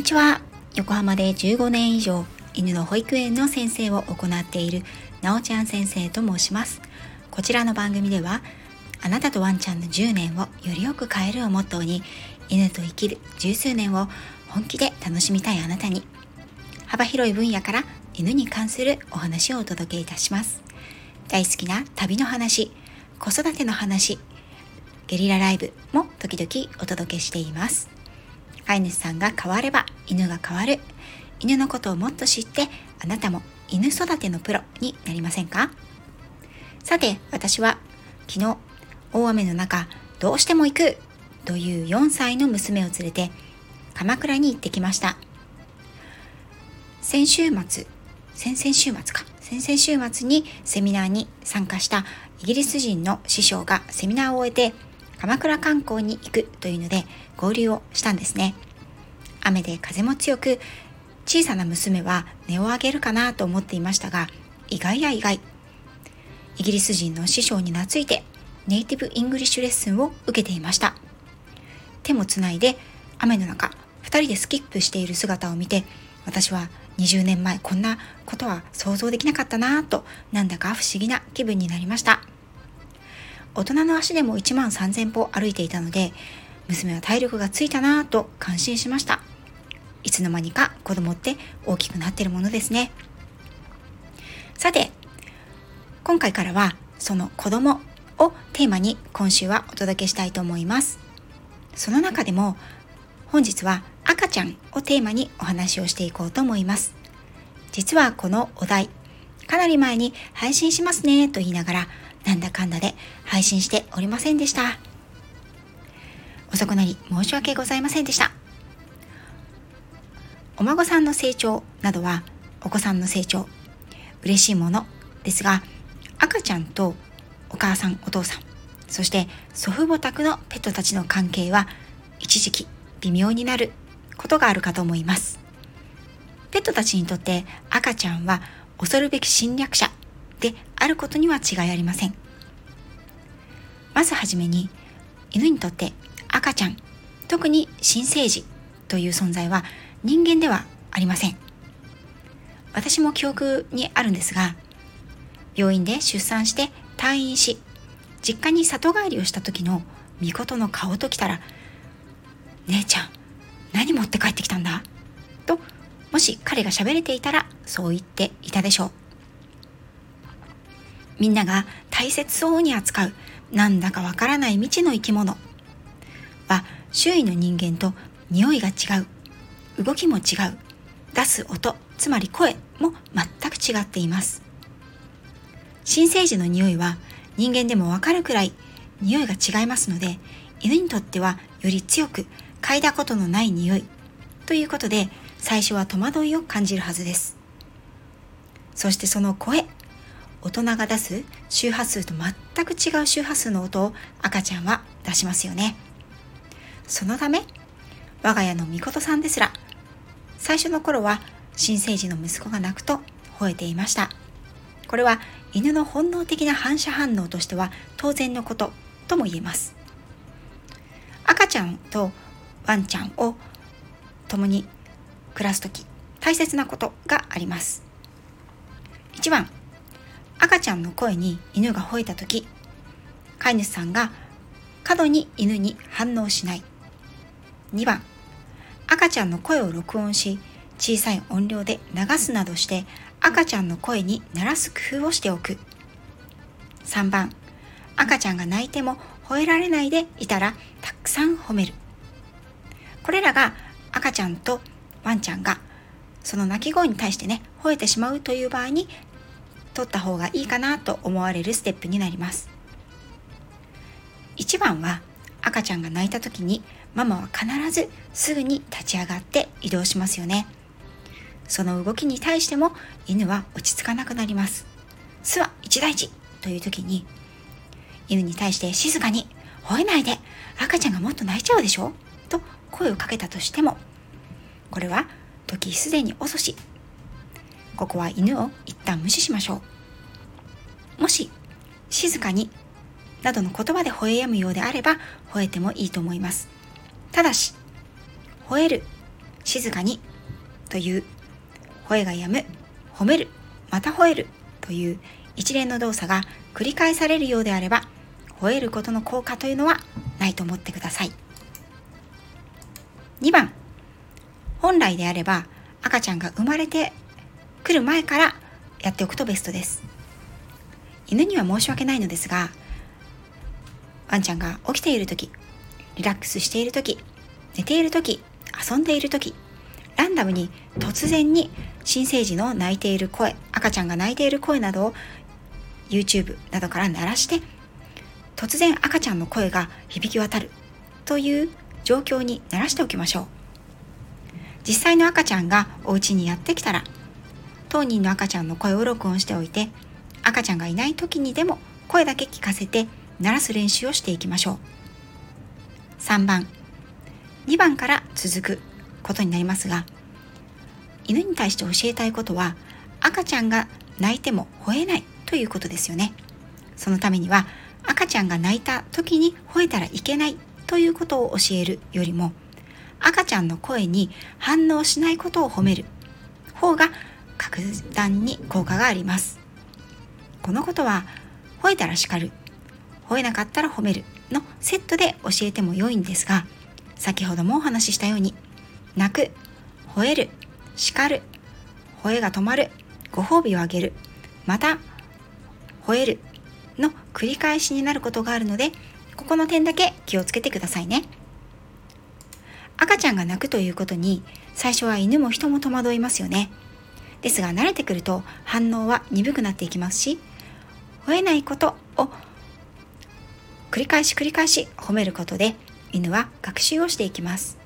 にちは。横浜で15年以上犬の保育園の先生を行っているなおちゃん先生と申します。こちらの番組ではあなたとワンちゃんの10年をよりよく変えるをモットーに犬と生きる十数年を本気で楽しみたいあなたに幅広い分野から犬に関するお話をお届けいたします。大好きな旅の話子育ての話ゲリラライブも時々お届けしています。飼い主さんが変われば犬が変わる。犬のことをもっと知ってあなたも犬育てのプロになりませんか？さて私は昨日大雨の中どうしても行くという4歳の娘を連れて鎌倉に行ってきました。先週末先々週末か。先々週末にセミナーに参加したイギリス人の師匠がセミナーを終えて鎌倉観光に行くというので合流をしたんですね。雨で風も強く、小さな娘は音を上げるかなと思っていましたが、意外や意外。イギリス人の師匠に懐いてネイティブイングリッシュレッスンを受けていました。手もつないで雨の中、二人でスキップしている姿を見て、私は20年前こんなことは想像できなかったなぁと、なんだか不思議な気分になりました。大人の足でも1万3000歩歩いていたので娘は体力がついたなぁと感心しました。いつの間にか子供って大きくなってるものですね。さて今回からはその子供をテーマに今週はお届けしたいと思います。その中でも本日は赤ちゃんをテーマにお話をしていこうと思います。実はこのお題かなり前に配信しますねと言いながらなんだかんだで配信しておりませんでした。遅くなり申し訳ございませんでした。お孫さんの成長などはお子さんの成長、嬉しいものですが、赤ちゃんとお母さん、お父さん、そして祖父母宅のペットたちの関係は一時期微妙になることがあるかと思います。ペットたちにとって赤ちゃんは恐るべき侵略者であることには違いありません。まずはじめに、犬にとって赤ちゃん、特に新生児という存在は人間ではありません。私も記憶にあるんですが、病院で出産して退院し、実家に里帰りをした時の御事の顔ときたら、姉ちゃん、何持って帰ってきたんだ？と、もし彼が喋れていたらそう言っていたでしょう。みんなが大切そうに扱うなんだかわからない未知の生き物。は周囲の人間と匂いが違う動きも違う出す音つまり声も全く違っています。新生児の匂いは人間でもわかるくらい匂いが違いますので犬にとってはより強く嗅いだことのない匂いということで最初は戸惑いを感じるはずです。そしてその声大人が出す周波数と全く違う周波数の音を赤ちゃんは出しますよね。そのため、我が家のみことさんですら、最初の頃は新生児の息子が泣くと吠えていました。これは犬の本能的な反射反応としては当然のこととも言えます。赤ちゃんとワンちゃんを共に暮らす時大切なことがあります。1番赤ちゃんの声に犬が吠えた時飼い主さんが過度に犬に反応しない。2番赤ちゃんの声を録音し小さい音量で流すなどして赤ちゃんの声に鳴らす工夫をしておく。3番赤ちゃんが泣いても吠えられないでいたらたくさん褒める。これらが赤ちゃんとワンちゃんがその鳴き声に対してね吠えてしまうという場合に取った方がいいかなと思われるステップになります。1番は赤ちゃんが泣いた時にママは必ずすぐに立ち上がって移動しますよね。その動きに対しても犬は落ち着かなくなります。巣は一大事という時に犬に対して静かに吠えないで赤ちゃんがもっと泣いちゃうでしょ？と声をかけたとしてもこれは時すでに遅し。ここは犬を一旦無視しましょう。もし、静かに、などの言葉で吠えやむようであれば、吠えてもいいと思います。ただし、吠える、静かにという吠えが止む褒めるまた吠えるという一連の動作が繰り返されるようであれば吠えることの効果というのはないと思ってください2番本来であれば赤ちゃんが生まれてくる前からやっておくとベストです。犬には申し訳ないのですがワンちゃんが起きている時リラックスしている時寝ている時遊んでいる時ランダムに突然に新生児の泣いている声赤ちゃんが泣いている声などを YouTube などから鳴らして突然赤ちゃんの声が響き渡るという状況に鳴らしておきましょう。実際の赤ちゃんがお家にやってきたら当人の赤ちゃんの声を録音しておいて赤ちゃんがいない時にでも声だけ聞かせて鳴らす練習をしていきましょう。3番。2番から続くことになりますが犬に対して教えたいことは赤ちゃんが泣いても吠えないということですよね。そのためには赤ちゃんが泣いた時に吠えたらいけないということを教えるよりも赤ちゃんの声に反応しないことを褒める。方が格段に効果があります。このことは吠えたら叱る。吠えなかったら褒めるのセットで教えても良いんですが先ほどもお話ししたように泣く吠える叱る吠えが止まるご褒美をあげるまた吠えるの繰り返しになることがあるのでここの点だけ気をつけてくださいね。赤ちゃんが泣くということに最初は犬も人も戸惑いますよね。ですが慣れてくると反応は鈍くなっていきますし吠えないことを繰り返し繰り返し褒めることで犬は学習をしていきます。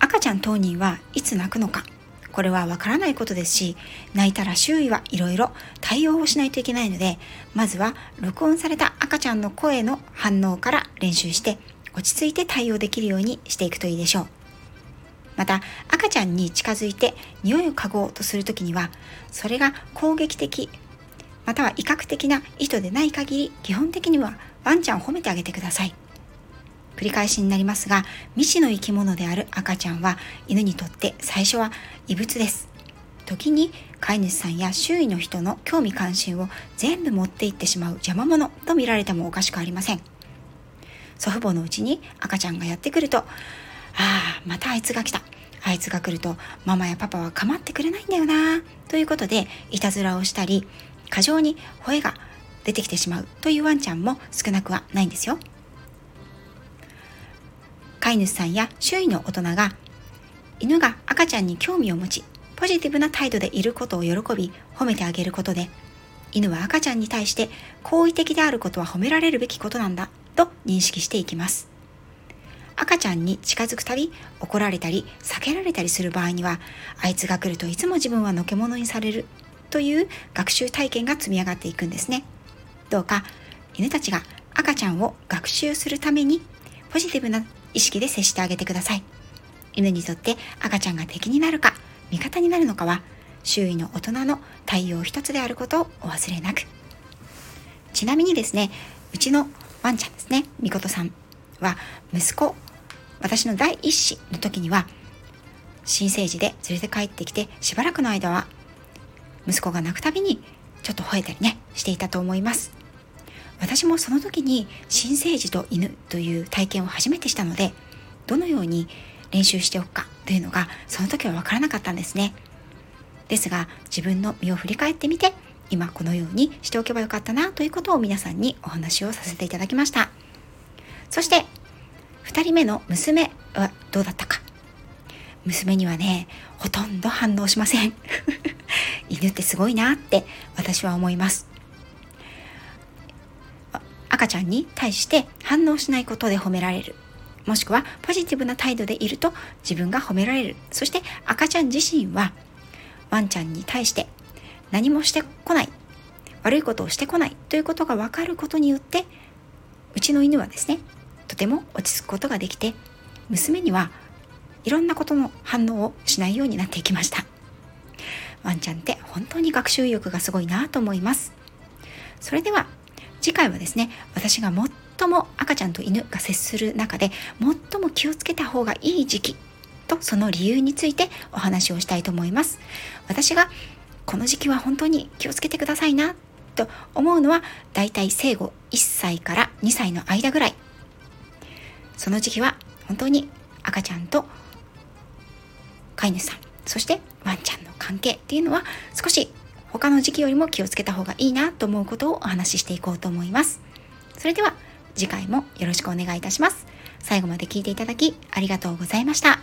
赤ちゃん当人はいつ泣くのかこれはわからないことですし泣いたら周囲はいろいろ対応をしないといけないのでまずは録音された赤ちゃんの声の反応から練習して落ち着いて対応できるようにしていくといいでしょう。また赤ちゃんに近づいて匂いを嗅ごうとする時にはそれが攻撃的または威嚇的な意図でない限り基本的にはワンちゃんを褒めてあげてください。繰り返しになりますが未知の生き物である赤ちゃんは犬にとって最初は異物です。時に飼い主さんや周囲の人の興味関心を全部持っていってしまう邪魔者と見られてもおかしくありません。祖父母のうちに赤ちゃんがやってくるとああまたあいつが来た。あいつが来るとママやパパは構ってくれないんだよな。ということでいたずらをしたり過剰に吠えが出てきてしまうというワンちゃんも少なくはないんですよ。飼い主さんや周囲の大人が犬が赤ちゃんに興味を持ちポジティブな態度でいることを喜び褒めてあげることで犬は赤ちゃんに対して好意的であることは褒められるべきことなんだと認識していきます。赤ちゃんに近づくたび怒られたり避けられたりする場合にはあいつが来るといつも自分はのけ者にされるという学習体験が積み上がっていくんですね。どうか犬たちが赤ちゃんを学習するためにポジティブな意識で接してあげてください。犬にとって赤ちゃんが敵になるか味方になるのかは周囲の大人の対応一つであることをお忘れなく。ちなみにですねうちのワンちゃんですねみことさんは息子私の第一子の時には新生児で連れて帰ってきてしばらくの間は息子が泣くたびにちょっと吠えたりねしていたと思います。私もその時に新生児と犬という体験を初めてしたのでどのように練習しておくかというのがその時は分からなかったんですね。ですが自分の身を振り返ってみて今このようにしておけばよかったなということを皆さんにお話をさせていただきました。そして2人目の娘はどうだったか？娘にはねほとんど反応しません。犬ってすごいなって私は思います。赤ちゃんに対して反応しないことで褒められる。もしくはポジティブな態度でいると自分が褒められる。そして赤ちゃん自身はワンちゃんに対して何もしてこない。悪いことをしてこない。ということが分かることによってうちの犬はですねとても落ち着くことができて娘にはいろんなことの反応をしないようになっていきました。ワンちゃんって本当に学習意欲がすごいなと思います。それでは次回はですね私が最も赤ちゃんと犬が接する中で最も気をつけた方がいい時期とその理由についてお話をしたいと思います。私がこの時期は本当に気をつけてくださいなと思うのはだいたい生後1歳から2歳の間ぐらい。その時期は本当に赤ちゃんと飼い主さんそしてワンちゃんの関係っていうのは少し他の時期よりも気をつけた方がいいなと思うことをお話ししていこうと思います。それでは次回もよろしくお願いいたします。最後まで聞いていただきありがとうございました。